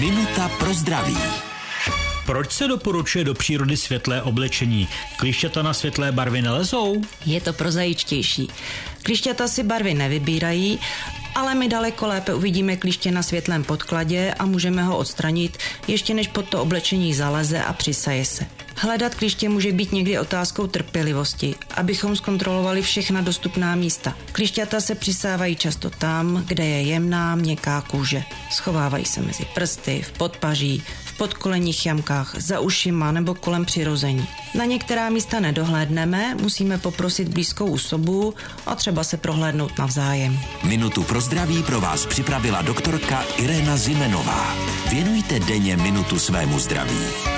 Minuta pro zdraví. Proč se doporučuje do přírody světlé oblečení? Klišťata na světlé barvy nelezou? Je to prozajičtější. Klišťata si barvy nevybírají, ale my daleko lépe uvidíme kliště na světlém podkladě a můžeme ho odstranit, ještě než pod to oblečení zaleze a přisaje se. Hledat kliště může být někdy otázkou trpělivosti, abychom zkontrolovali všechna dostupná místa. Klišťata se přisávají často tam, kde je jemná, měkká kůže. Schovávají se mezi prsty, v podpaží, v podkolenních jamkách, za ušima nebo kolem přirození. Na některá místa nedohlédneme, musíme poprosit blízkou osobu a třeba se prohlédnout navzájem. Minutu pro zdraví pro vás připravila doktorka Irena Zimenová. Věnujte denně minutu svému zdraví.